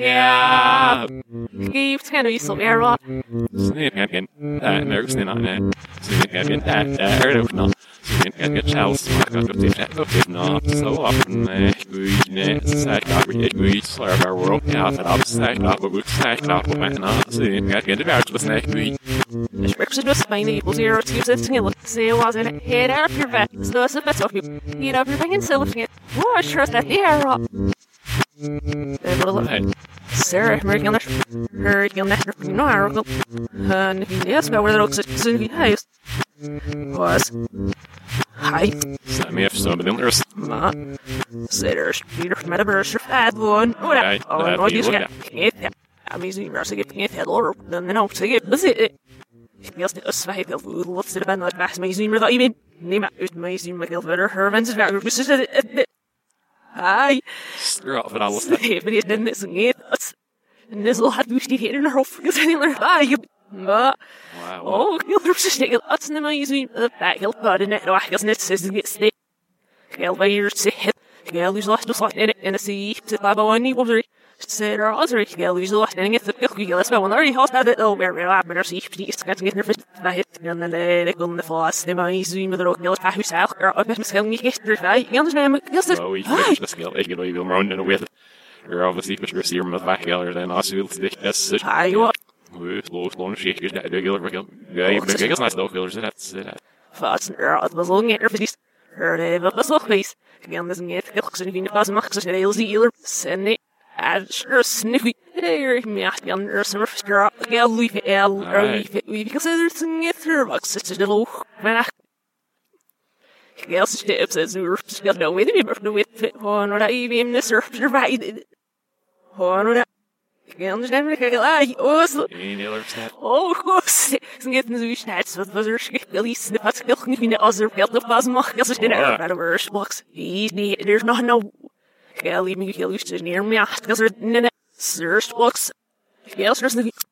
Ja. Geeft geen wissel meer wat. Je daar nergens in aan hè. Je daar daar ook nog. Je zelfs maar dat dit net ook dit nog zo af. Nee, goeie nee, zeg dat we goeie slaap world ja dat op zeg dat we zeg dat we met na. Snip heb je de werk was net goeie. Ik spreek ze dus mijn labels hier uit je zit heel ze was in head up your vet. So that's the best of you. Head up your bang and self get. What sure that here up. Nee. Sarah, American American no Aragon. En yes, maar waar er zin wie hij is. Was. Hi. Me met de rest. Ma. Sitters. Peter met a burst fat one. Oh, no, you that. I'm using Russell get get that or no, was it. Yes, det är svagt att what's the band like back my zoom without even name ut my zoom like the better her vents back. Hi. Stir off and I will step. Men det den som är en det så hade du stiger i den här hoffen så eller aj ma Wow. och jag tror så stiger att när man ju back helt bara det och jag snett så det stiger jag var ju så hit jag lose last så in in a sea to baba one ni was Ser Osri, jag lose last in it the pick you let's go when already host that oh where we're at but see if it's got to get nervous that hit and then they go in the fast they might zoom with the rock jag hus out or up med skallen gick efter dig jag understand jag just So we finish the skill. Ik wil even round in with. You're obviously Mr. Receiver met back eller then also will stick this. Hi, what? We slow slow shake that regular regular. Yeah, you big guys nice though killers that's it. Fasten er at was lang er verdies. Er de wat was nog wees. Gaan dus niet heel gezien in de pas mag ze heel zieler. Sen as er sniffy. Er me gaan er some stra. Gaan lief el er lief we because there's niet wat such a little man. Gels steps as we were still no with me but with fit on what I even the surf survived. On what Gaan dus never oh Een heel snap. Oh, gosh. Ze gaat nu snel. Wat was er schriftelijk? Wat skillt niet in de other geld of was mag als in Ja. er verder box. There's not no. Ga leave me kill you near me. Because er in the search box. Gels er niet.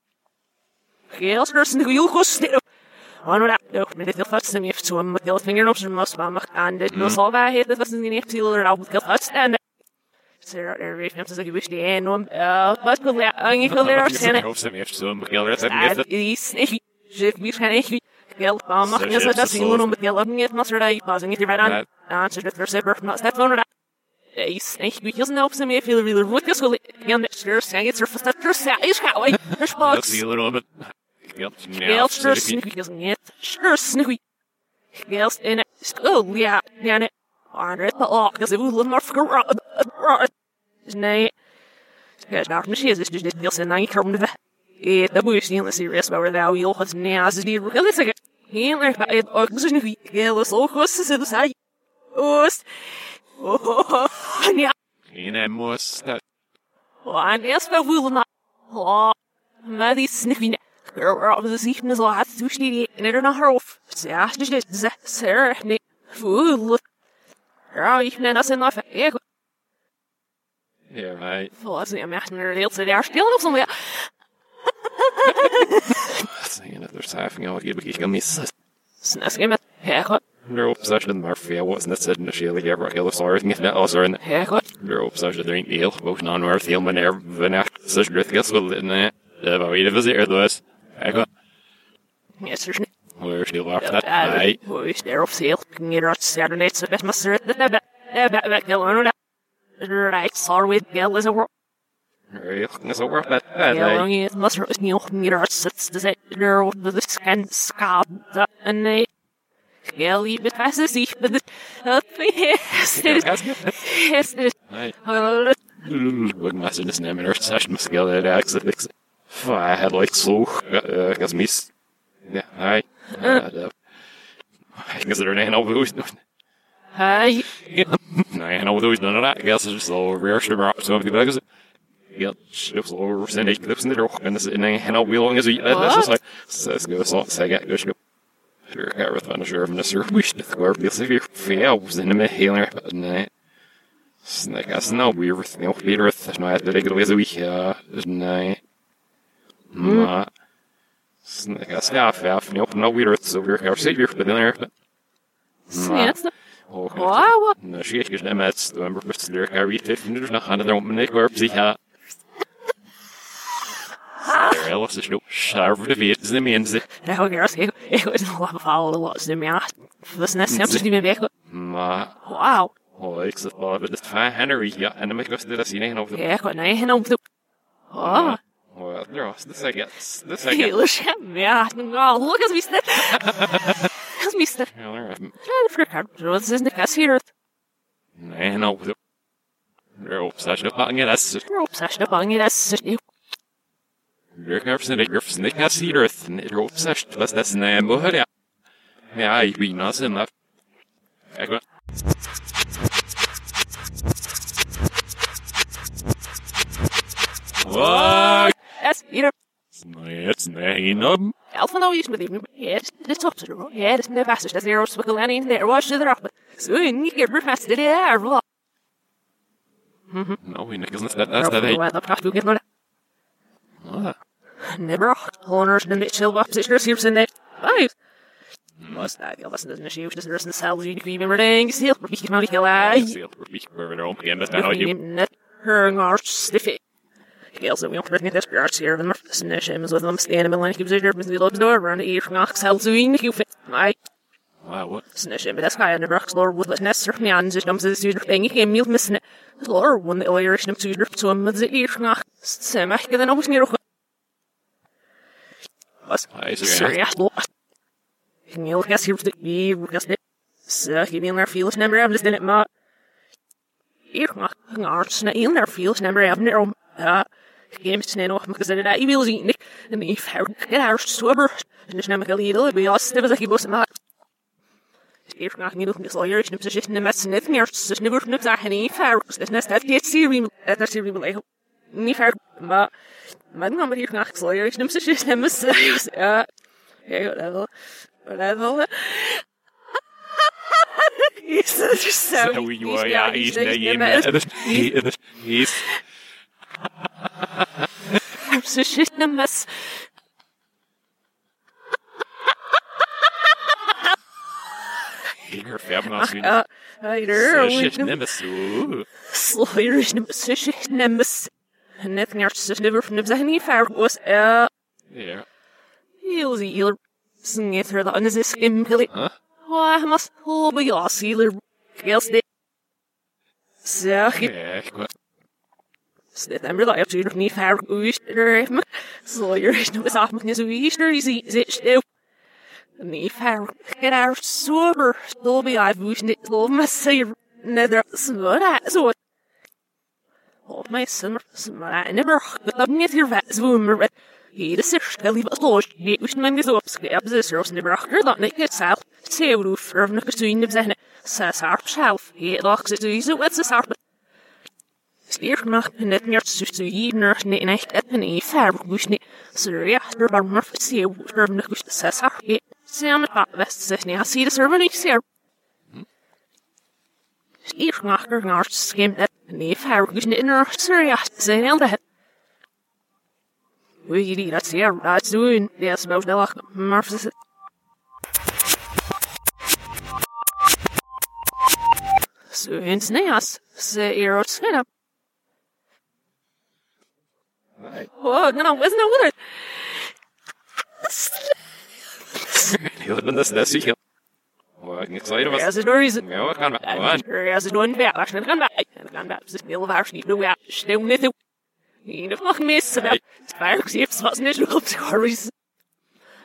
Gels er niet. You go snel. Oh, no, no, met het heel vast hem heeft zo'n met heel vinger op zijn mas, maar mag aan dit was al bij het, dat was niet echt heel erg op heel vast en Sarah, er heeft hem te zeggen, wist die en om, eh, wat wil hij, en ik wil er zijn. Ik hoop ze heeft zo'n killer dat Ah, heeft. is nicht Schiff wie kann ich Geld machen So ja so shifts das the sie nur soul. mit Geld nicht was er da pausing it right on Right. ah so das selber not that one is nicht wie ist noch so mir viel wieder gut das will nicht sure sagen jetzt fast das ist ich kann ich das Let's box see a little bit. Geld. Geld sure sneaky is nicht sure sneaky Geld in it oh ja ja ne Arne het al because it will more for nee Ja, daar misschien is het dus dit deel zijn aan je komen de Eh, dat moet je niet serieus maar daar wil het nee als het niet wil ik zeggen heel erg bij het ook dus nu heel zo goed ze dus hij oost oh ja Een en moest dat. en eerst wel wil maar oh maar die sniffy er op de zich zo had dus niet in er naar hoofd ja dus dit ze ja ik ben als een af ik Ja, right. echt meer heel te daar stil of zo ja Saying that there's half you know, you begin to miss it. snask met haircut They're obsession Murphy, I wasn't it in the shield here, but Hill sorry, if that also in haircut They're obsession there ain't deal, both non worth heel man there, van echt, such great guess well in that. The way to visit those. I got yes there's where still after that. Hoe is er op sale? Ging je dat Saturday zo best maar zit dat dat dat dat dat gel dat right sorry with gel is a work Real, it's over that. gel Aye. on je must is niet nog meer dat zit de zit er op de scan scab dat en nee gel je bent vast is ik dat dat is is is Aye. Look, master this name in our session was skill at access fix. I had like so, uh, guess me. Yeah, aye. Uh, I guess there ain't no who's hij I know who's none of that. I guess it's just so rare to drop something like that. Ja, chips over ik clips in de rug en is in een hen al long as we dat is like says go so say get go got with van sure van sure wish the square bills if you fail was in the healer but nee. Snake as no we were no Peter with no had the regular ways we ja nee. Ma Snake as ja faf no no we were so we were savior but then there snets Oh, wow Na, zie ik eens net met de nummer bestuur. Hij weet het niet nog aan de romp en ik werp zich ja. Alles is nu sharp de vet de mensen. Nou, girls, ik, ik was nog wel bepaalde wat ze mij Was net zelfs niet meer weg. Maar, Wauw. oh, ik zit wel met het van Henry, ja, en dan moet ik was dit zien over de... Ja, ik en op de... Oh, Well, er was de second, de second. hele schem. Ja, nou, look als mister. Als mister. Ja, er is- Ja, de frikker. Wat is de kast hier? Nee, nou, de... Er op zes de pangen, dat is... Erop, zes de bang, dat is nieuw. Er heb ze niet, is niet als hier, op zes, was dat een naam, maar ja. Ja, ik weet niet, ze maar... Ik weet... Wat? Dat is hier. Nee, het is niet op. Elf van nou is met hem. Ja, dat is de top zo. Ja, dat is de vastest. Dat is er ook wel aan daar was je erop. Zo, niet keer meer vast. Dit is er wel. Nou, ik is niet dat, dat is dat, hey. Wat dat praat ik nog. Never. Honors de net zelf op zich hier zijn net. Vijf. Was dat? Ja, was dat een show? Dat is een cel. Je kunt meer ding. Stil. Ik maar niet gelijk. Seel, ik ben er ook in, dat Ik nou neem je... net her stiffy. Gels dat we ook met dit jaar hier, maar dat is een shame is wat hem staan en ik heb zeker met die loopt door en hier vandaag zelf zo in ik vind my Wow, wat? snitch but that's why in the brooks lord with the nest of and just comes to the thing he came meal missing it lord when the irish nip to him with the ear vandaag sem ik dan ook niet was Hij er, sorry. Ja. ja lord ik neem gas hier voor die gas dit so ik ben naar veel number I'm just in it maar hier vandaag ngaars na in naar veel number I'm near om ja ik neem het snel nog maar dat dat wil zien ik en ik fout ik daar sober en dus neem ik al heel bij als het was ik was maar Hier vandaag niet nog al hier snip ze zitten met z'n net meer ze snipper snip daar geen ver dus net dat dit serie dat is serie wel niet ver maar maar dan maar hier vandaag zal hier snip ze zitten met z'n ja. Ja dat wel dat wel Is dat zo? Zo, joh, ja, hij is nee, je met... Hij is... Hij is... Ze zitten met Hier, fem als u... ja Heider, Zes, nemen zo. Slayer is niet zo zitten met net meer ze snipper snip zijn niet ver was ja Ja. heel zie hier snetter dan is is in pili Huh? Wah, mas hobe ja sealer? Gels dit Zeg je Ja, ik weet... Snit hem er op zich niet ver oester me Slayer is nog af met zo oester is zit stil Niet ver get out sober Dolby I wish niet lo me say nether smara zo Op mijn summer smara never dat niet hier vet zwommer Hier is er stel wat los niet wist mijn zo op skep is er never achter dat niet het zelf Zeeuw voor een gestuin op zijn Sas harp zelf Hier lag ze zo wat ze harp Stier nach net meer zuster hier nee echt et en e fer gus ne surya der bar mar se der ne gus sa sa e sam pa west se ne asi de server ik ser Stier nach der nach skim et ne fer gus ne in surya se hel dat We die dat zeer dat doen ja smout de lach maar se Zo in sneas se erot snap Nee. Oh, no, no, wasn't it with it? Heel, dat is dat zeker.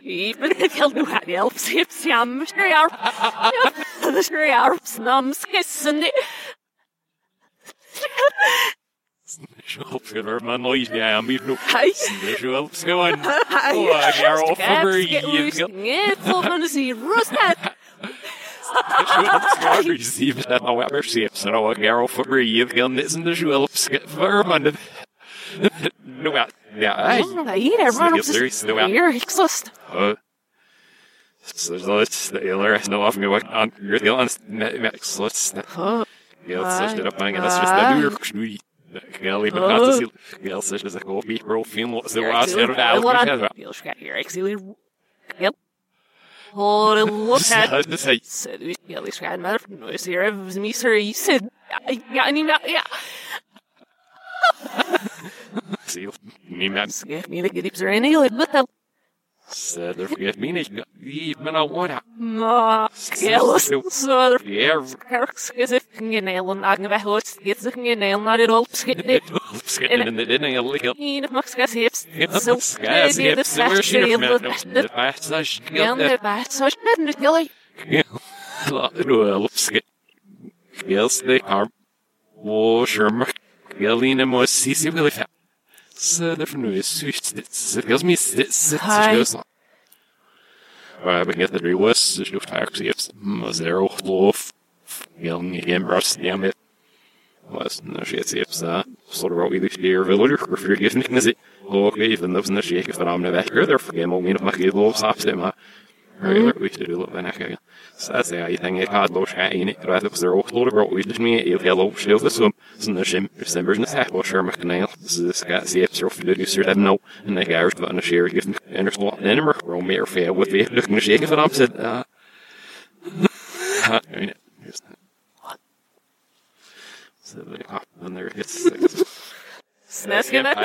Even if how the elf sips, yum, stray out. The stray out, snums, kissing it. Schulp, er wordt maar nooit ja, aan bieden. Hey. Schulp, gewoon. Oh, ik ga er over je. Yeah, full van de zee, rust that. Schulp, je ziet dat nou weer ziet. Zo nou, ik ga over je. Dan is een schulp, vermanden. Nou ja, ja, hey. Oh, hier, everyone Yes, there is no out. Hier, ik zast. Uh, så så det gjelder nå av meg an Gudjan så det Oh, gjelder så det er mange det er det du knui gjelder med at det gjelder så det gå vi bro film så var så det er You'll scratch your exilier. Hold it, look at. det det Said we at least we had mother noise here. It was me, sir. You said, I got any, yeah. sier Niet meer. Skip me the gips or any lid with them. Er vergeet me niet. Wie ben al wat? Ma, skills. Nail and I can have hots, gets if you nail not at all. Skip it. schitteren in de dingen. Je liggen. Je the hebt ze fast zien. deal of with met- the De. Gan the bat, so it's not in the gilly. Laat wel op schit. Gels de arm. O, schermer. Geline mo sisi wil ik. Ze de nu is sucht. Ze gels me sit sit Hi. gels. Maar ik het er was, dus lucht haar ziet. Maar ze ook loof. Gel niet in bras ja met. Was ziet ze. Så det var i det hier villager, for for gift nicht. Og even those na shake for am na weg. Der forgem om min mag give love saps dem. Right, we should do it when I can. Så jag säger, jag tänker att då ska jag in i rätt upp så åt låda bra ut med el hela upp så det som så när sim december när jag var skärma kanal så ska se efter för det så det no. And jag är vad när share gift en så en nummer rom mer fair with me looking at shaking för am said uh just så det är when there gets Snasking it.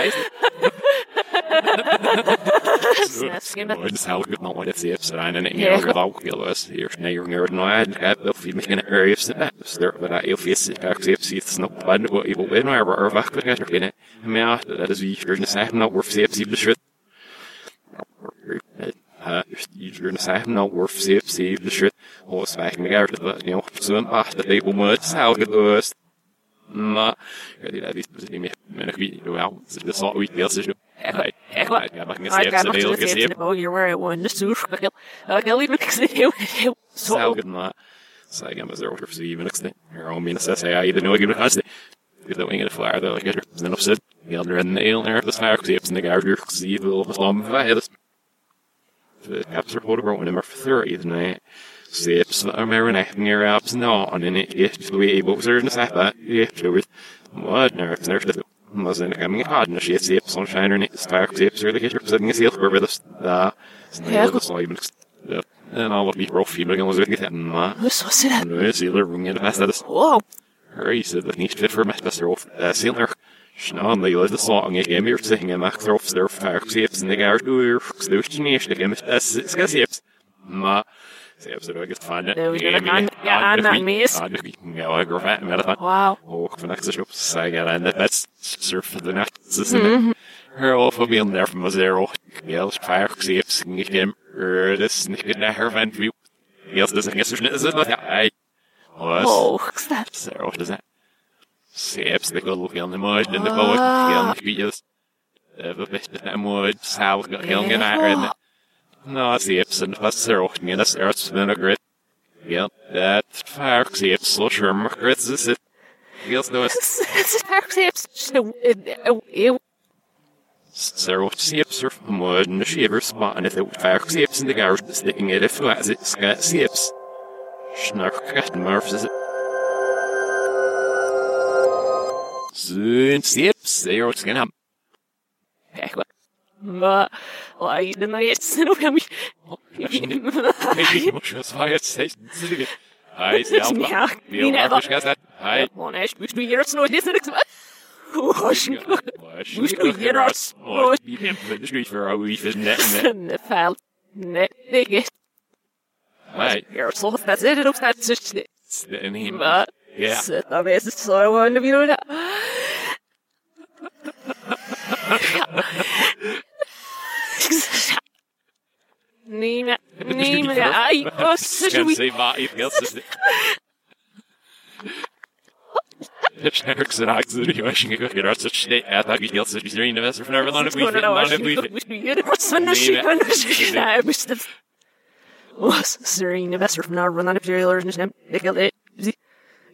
Snasking it. Mooi, dus hou ik het nog wat het heeft zijn en ik Ja. heb er ook wel eens hier nee jongen er nou uit ik heb wel veel meer er heeft ze dus er wat hij heel veel zit ik zie zie het snap wat wat je wil maar er wacht ik er binnen maar ja dat is wie er een zeggen nou wordt ze zie de shit uh you're gonna say no worth see see the shit or speaking me out but you know so ah that they will much how good was maar ja die is niet meer men ik weet wel dat is al iets veel is Ekwa. Ja, mag ik I zeggen, got ze much wil to ik say zeggen. to the boy, you're where I won the suit. I can leave it. So, Saugen maar. Zeggen maar zo voor zeven niks. Er al min zes ja, ieder nooit genoeg als dit dat wingen de vlaar dat ik er zijn op zit. Ja, er een nail er dat vaak ze hebben de gouder gezien wil op slam bij dat. De capture photo bro nummer 30 nee. Maar een meer apps nou en in het is we able to the site that yeah what? Nerve nerve dat was in coming? Hard and shit sips on shiner net stark sips really get your sitting is heel voor dat da Ja, dat is even ja en al die rough feeling was ik het maar who's so sit nu is heel erg in de best dat is Whoa. Hurry, so dat niet fit voor mij best erop. Uh, Silner, snaan, die luid de song, ik heb hier zingen, mag erop sterf, vaak zeeps, en ik ga er door, stootje niet, ik heb het, is ga zeeps. Maar, zeeps, dat ik het van, Nee, we gaan aan- ja, aan naar mis. Ah, ja, ik ga met het Wow. Oh, van extra op, ik, en dat best surf de nacht, het. Her al van mij daar van zero, ja, vaak zeeps, ik heb er, dus niet naar her van view. Ja, dus ik is er niet, is het, ja, hij. Was. Oh, what's that? Så ofta så här. Seps, det går igen i mud, den det var igen i videos. Det var bättre än mud, sal, igen i nära. Nå, seps, and fast så ofta, men det är ett spänn och grit. Ja, det är seps, så skärm, grit, så sitt. Gils då, It's it, så ofta seps är från mud, and shiver spot, and det är seps, and det går sticking it, if det är ska seps. Snark, murfs, is it? Soon, seps, det är åt skan ham. Ekwa. Ma, why didn't I get sent over me? Hey, muss was war jetzt echt zügig. Hi, Selma. Ja, Wie wie har never. du gesagt? Hi. One ash, which we hear it's no distance. Oh, shit. Was Which we hear us. Oh, ich bin für dich für ein Wief ist nett. The file. Net, they get Hi. here. So that's it. It looks that's just it. Den him. But, Ja. så jag vet så jag var under videon där. Nej men, nej men, aj, vad så Kan vi. se vad i fel Det stärks så rakt så du vet inte hur det är så shit att jag vill så vi är inne väster för när vi Skulle det vara så vi gör det så nu shit nej jag måste. Was Serena Besser from our run on imperial origin. They killed it.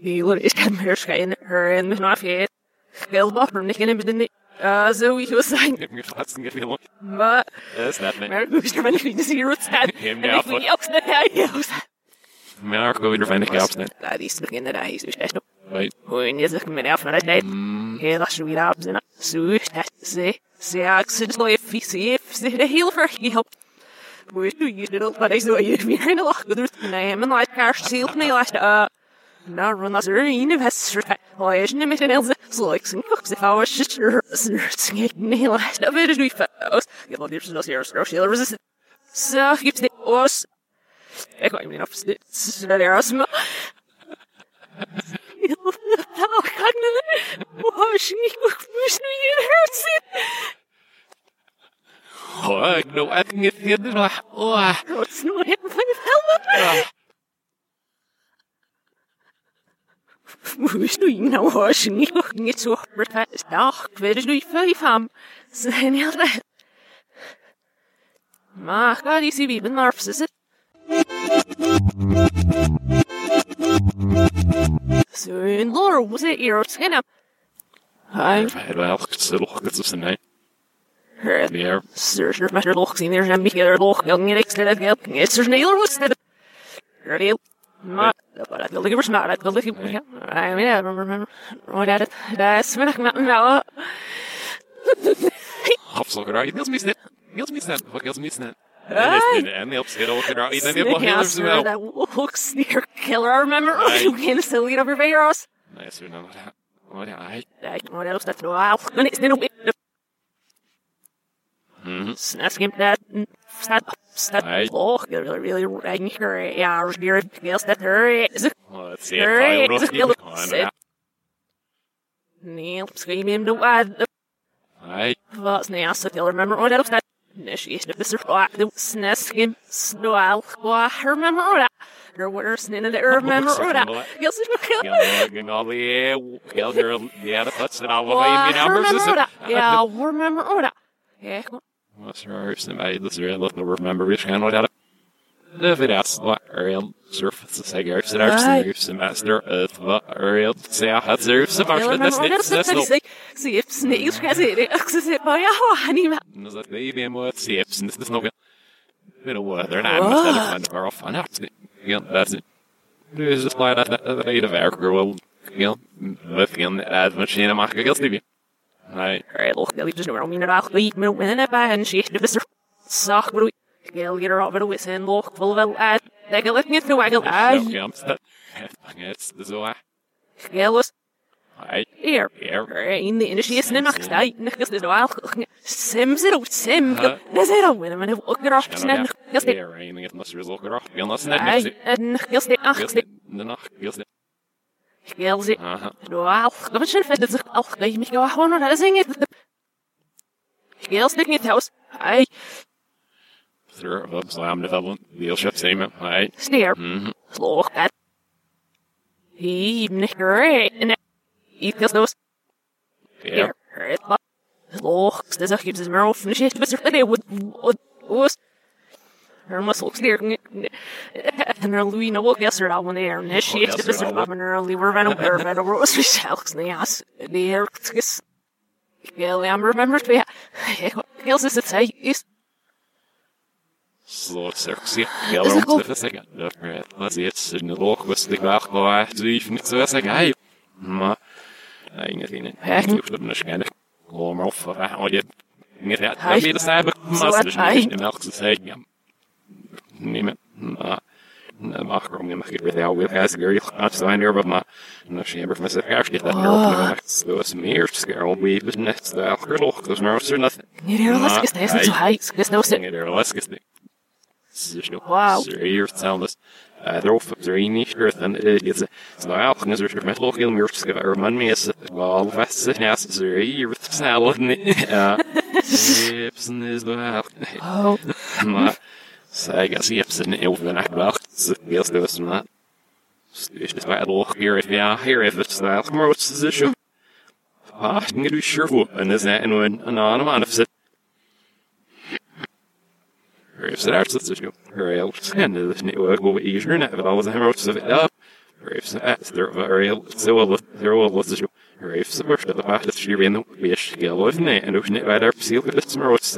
He looked at him here skying her and the knife yet. Killed off from Nick and him didn't it? Uh, so he was saying, Mir fast gefühl. but Das ist nicht America was trying to see what's that. Him And now, if we but- yells that I yells. Men jag går vidare för en kapsel. That is looking at I is just Right. When is it coming out from that day? Yeah, that's sweet abs in it. So that say say accident if he see if see the heel for help. We do you little but I saw you if you're in a lot good and I am in like car seal me last uh Now run as in of his why is nimit in else so like some cooks if I was just nail of it is we you know there's no serious girl she'll resist so keeps the os I got him enough it's there as ma Oh, no. She was me in her no, I think it's the end of Oh, Oh, it's not him. Help Hvis ah. Du ikke har hørt en gang, så blir det stærk, vil du ikke føre frem. Så er det helt rett. Ma, hva er det i Bibelen var oppsett? Så en lår hos det i rådskene. Hei, Fed wel, så lukket som nei. hør. Ja, Sørger med det låk sine, jeg mye er låk, jeg er ikke det, jeg er så snill hos det. Hør det. Ma, det var det ligger smart, det ligger. I mean, I remember what at it. That's when I come out now. Hapsaker uit, Niels Misnet. Niels Misnet, fuck Niels Misnet. Hey. En Niels uit, en nog heel even Sneer, wel. that looks near killer. Remember, you can still get over Veros. Nee, zo nou. Wat ja, hij. I don't know what else that's no while. And it's no bit. Mhm. Snatch him that. Snap, snap. Oh, really. Yeah, I was near. Yes, that her is. Let's see it. It's a killer. Roski. Neil, scream him to wide. Hij. Wat neer, så jeg remember what else that. Initiate of this rock, the snest him, snowal, why, remember what Your words, none the remember what Yes, Ja, ging al die heel girl. Ja, dat is het al wel Why, numbers. Yeah, remember what Yeah, Was eerst en bij dat er remember which kind of De vidas wat real surface zeggen er zijn Right. er semester het wat real zeg het surface I maar dat remember is what niet else dat is nog that See if snakes can say it, access it by a honey man. dat is baby wat sips en dat is nog weer een weather en I'm not that kind of off on out ja dat is dus het slide dat dat de werker wil ja met een adventure mag ik het niet nee Right, look, they'll just know I mean I'll leave me when I buy and she the visor. Sock, but we Gil get her over the wits and look, full of ad. They can let me through, I go, ja I, ja het is zo Gil was hij here. hier in the industry is nemak stai nikas is wild sims it out sim Huh? is it out with him and look at off Ja, snen ja. nikas it Ja, en het moest weer zo graag. Ja, dat is net ai niks. and nikas it ach Gils it de nacht, gils de. Gels it Aha. wild kom schon fed das auch gleich mich go hono da sing it gels dik it house ai Through of slam development, wheel ship same. Hey. steer Mhm. look at he nicker and eat this those Ja. here it look this is gives his marrow finish it but it would would was her muscles clear and her Louis no guess her out when they are initiated yes, this is her about an early we're van over van over was we alex the ass the air kiss yeah I remember to be else is it say is Slå sexy. Ja, waarom cool? is dat zeggen? Dat er was iets in de loog was ik wacht maar zo even niet zo zeggen. Hey. Maar eigenlijk in Hè? het hoeft het waarschijnlijk. Gewoon maar of wat je niet het. Hij- Dat meer de cyber Zo mas dus hij- niet in elk te zeggen. Ja. Niemand. Maar mag er om je mag je weer jou weer gaan zeggen. Als zijn er wat maar als je hebben van zich erg dit dat er zo is meer scherp wie is net de gelog. Dus maar is er net Niet heel lastig is deze zo high is no sit dingen er lastig is. Wow. Wow. Serious soundless. Uh, they're er een niet earth en het is zo elk is er met log heel meer schrijven er man me is wel vast ja serious snel ja Sips is wel oh maar zij gaat sips in heel veel nacht wacht wil ze dus maar is het wel log hier ja hier even het snel maar wat is het Ah, ik moet sure voor en is een een aan of zit If the arts that's issue, or else and the network will be easier net but always hammer to it up. If the arts there real so well there will was. Or if the first of the path that she ran the wish skill with ne and it right up seal with its rots.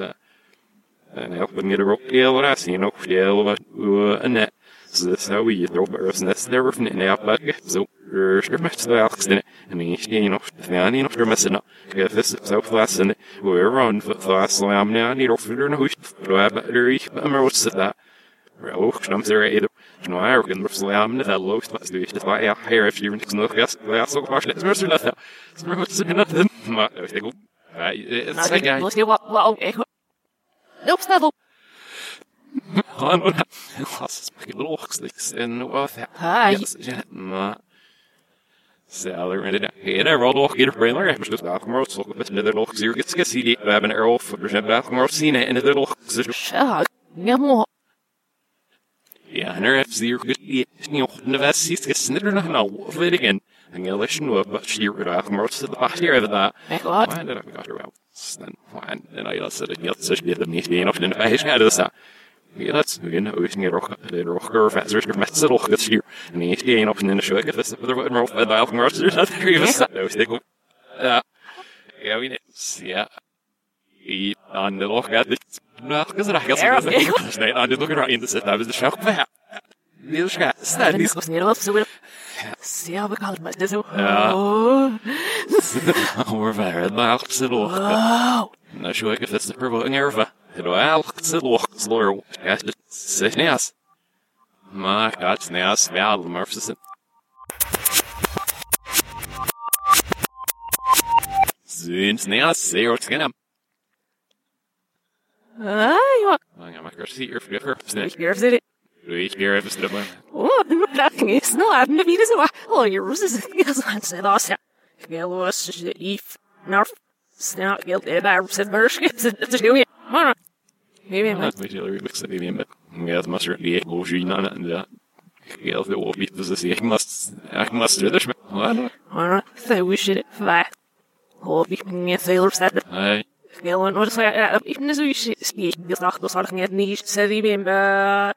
En elk een rockdeel ras en ook deel wat we een net. So that's how we throw barrels, and that's never from in out but so sure much the Alex in it, and he you know fanny no sure messing up. If this is so fast and we're on for the last slam now need off for no but I better eat but I'm what's that. Oh, I'm sorry either. No, I reckon we're slam that low that's the just like out here if you're in the glass glass so much that's mercy nothing. It's mercy nothing. I think I Nope, Snuggle. Han spiller Åksniksen og Hei. Salary in? A road walk in a trailer, I'm just back more so but another look zero gets gets CD web an arrow for the back more it and the look shag no Ja, en er heeft zeer goed die nieuwe versies gesneden naar nou of it again. En je lessen we wat hier uit maar wat de achter hebben daar. Maar dat heb ik wel. Then why and I just said it yet such be the meet being of in the page had this. Ja, dat we gaan ook niet rock de rocker vezers met z'n rog dit hier. En niet één op in de show. Ik het er wat maar op de elf maar er dat er even staat. Nou, stik op. Ja. Ja, wie net. Ja. I aan de rog gaat dit. Nou, ik zeg het. Nee, aan de rog erin te zetten. Dat is de show. Ja. Dit is gaat. Staat And niet. this was near us, so we'll see how we call it. This Ja. Oh. We're very laag z'n rog. Oh. Nou, show ik het de verwoording erva. Het wel z'n rog. Slor. Ja, dit is niet. Maar gaat niet. Wel, maar versen. Zins niet. Zeer wat gaan. Ah, you Dan gaan we hier voor snel. Here's it. Weet je weer even stemmen. Oh, nothing is no, I've never been so. Oh, your roses is on said us. Gelos, if narf, snap, guilt, ever said verskips, it's doing it. Mana. Maybe I'm like, Dat weet je wel, ik zeg het niet meer. Ja, het was er niet hoe je nou en ja. Ik heb veel op iets dus ik must ik must do this. Wat? Mana, so we should it for Oh, ik ben een sailor said. Hey. Gelen, wat is dat? Ik ben zo speak, dit dag, dat had ik net niet. Zei die ben, hi. Gelos. Nee, ik Ai, ga ai, naar ai. een beetje niet serven. Hey, joh. Nee, hoe noem je dit? Was, du, nu moet je niet serven. was dat ja, maar al nog dit door in je zaak, dus maar waar beurlijk, als er het gewoon in. Huh? Ah, nou dit op dat scherp zijn. Van hem, ja, wat wat dat nou kan. Hey. Er be heeft te doen dit. En de shees doen dat bij het fik, gil en dan zullen in de pagers niet snee het. Money. Ja, wiel kaas de Oh, nooit, nooit, het is dit. Geld is het. Hey. Ai, Zie zie sark is de dan is dus dit niet. zijn je zaak, ja, hoe kan waar eerst is dag dag gaan echt gil zit. Het was ik nu die schaat niet zit. Ja, gil en dan wit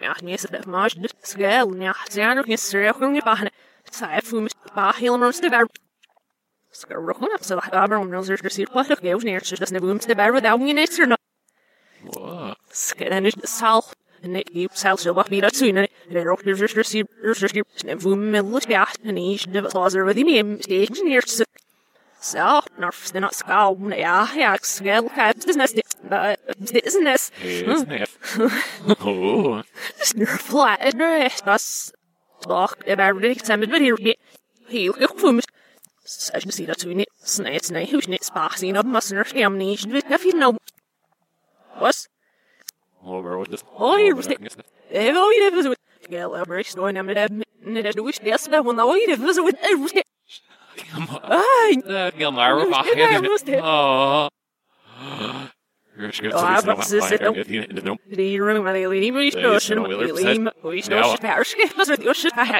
ved jeg finder nu. Hvad? Over what this. Oj, det det var ju det så. Jag har bara stått nämligen det när det du det så hon var ju det så det Aj, Ja, maar we wachten. Oh. Er is Ja, maar ze zitten- ook. det är med det lite mer Det är större så än väl det lite och i Ja. större färske så det är ju här i det var jag och så jag måste Ah, maar dat is niet zo nice. Nee, hoe is het bij Rookie Mim? Ik heb vier niet. Nee, zijn heel te handen. Girl, dat is een snee als maar is het. Zo'n lemonade is het hier surf hem. Ik Sen det vi röstar om sitter och så är vi. Alltså, nej, no water. Jag får get get up here. Jag ser but. Nej. Idiot. Nej. Jag ser så så så när what I rock. Nej. Men det var sure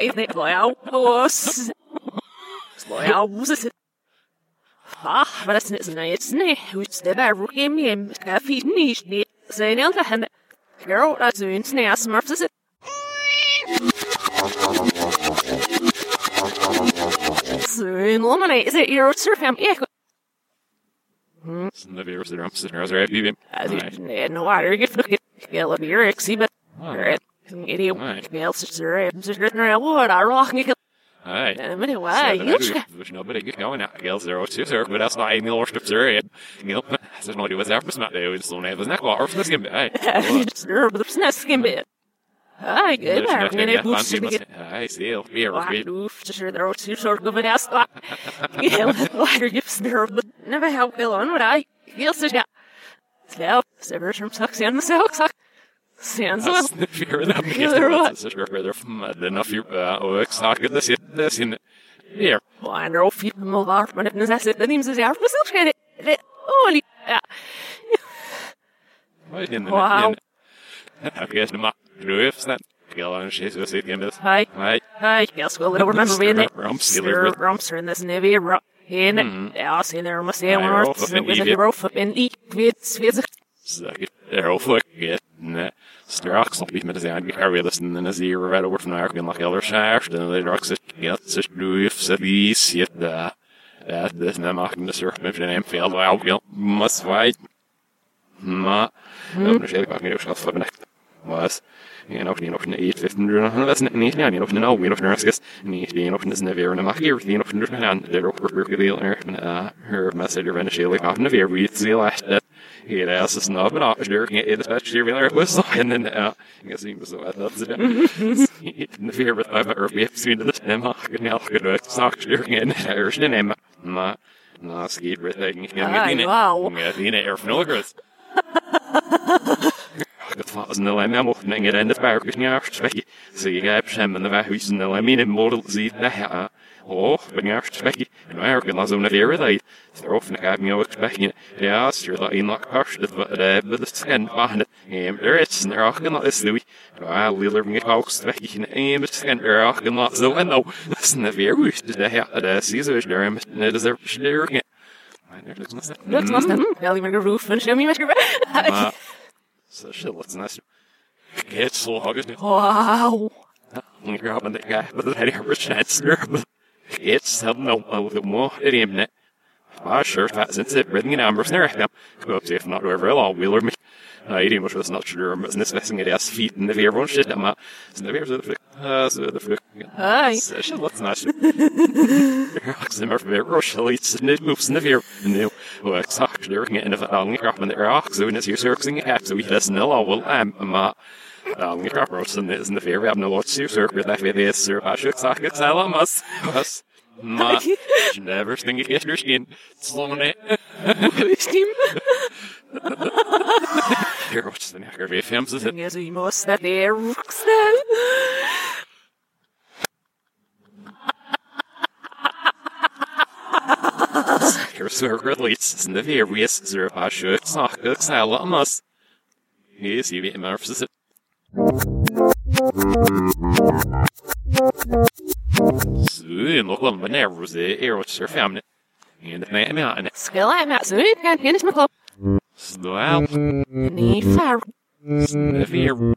if you're going out. Gals zero two sir, but that's not Emil or Stipser. You know, there's no do with after smack day. It's so never snack or for this game. Hey. Snurr på snäsken bit. Aj, gud, här kan det boost sig. Hey, still. Vi är Why vi. do to sure there are two sort of an ass. Yeah, why are you snurr but never help go on what I feel so yeah. So, sever from sucks in the silk suck. Sounds well. Sniffer det vad? Så ska jag from the enough you och exakt det sig det sin. Here. Wonder if you know that when it necessitates the names is out for self credit. Holy, yeah. Vad är det? Wow. Jag guess the röfs that. Galen shit så sitter jag med. Hi. Hi, guess we'll remember being it. Rumster in this navy. ru- In it. Ja, see there must be one Nej, or roll upp en with i- a rope up in the vid vid Säkert. Jag får get. Nej. Strax upp med det jag har väl sen den är ju rätt över från här kan lika eller skärs den det drax get så du så vi ser det. Det det när man kan surfa med den fel och jag vill måste fight. Ma. Jag vill själv kan jag ska få benäkt. Was. You know, you know, in eight fifteen, that's not neat. You know, no, we don't know. Guess neat. You know, is never in a mac here. You know, in the hand, they're over for uh, her message or in a shell like off in the air. We see last that. He had asked us not, but not sure. It is actually really whistle, and then uh, I guess he was so that's it. In the fear with I've ever been seen the stem. I can now get a sock steering in Irish in him. Ma. Na, skied with it. Ay, wow. Ja, die van Was een lemmer mocht dingen in de park niet afspreken. Ze je hebt hem in de weg wie zijn lemmer in model ziet. Ja, ben je afspreken. En waar kan dat zo'n weer dat Strof en ik me ook spreken. Ja, stuur dat in dat kast dat we de de scan van het. En er is er ook nog is Louis. Ja, Liller me ook spreken. En het scan er ook nog zo en nou. Dat is een weer hoe de ja, de Caesar is er en het is er sturing. Looks Looks must have. Now even a roof and show me what you're. Ma. Så shit, låter nästan. Get så högt nu. Wow. Grabben det guy, but det här är chansler. It's hell no, a little more it ämne. Ah, sure, fast since it breathing in amber snare. Yeah, go up to if not wherever all wheeler me. Nej, det måste snart sure, men det svässingar deras feet in the fear one shit. Det blir så det uh, så det flyg. Hi. Låter nästan. Roximmer för Rochelle it's the moves in the fear. Och exakt det ringen in av all kroppen där också så när det surfing hack så vi det snälla will am ma. Um, the crop roast in the fear we have no lots to circle that way this sir I should suck it salamas. Us. Ma. Never sting it your skin. Slowing it. Here, what's the neck of your films is it? Yes, we must that there rooks now. Sir, release in the should suck it salamas. Yes, you it. Så nog om man är rose är och sir family. And the man man Skill I'm at, so you can't finish my club. Snap. Nefer. Sniffer.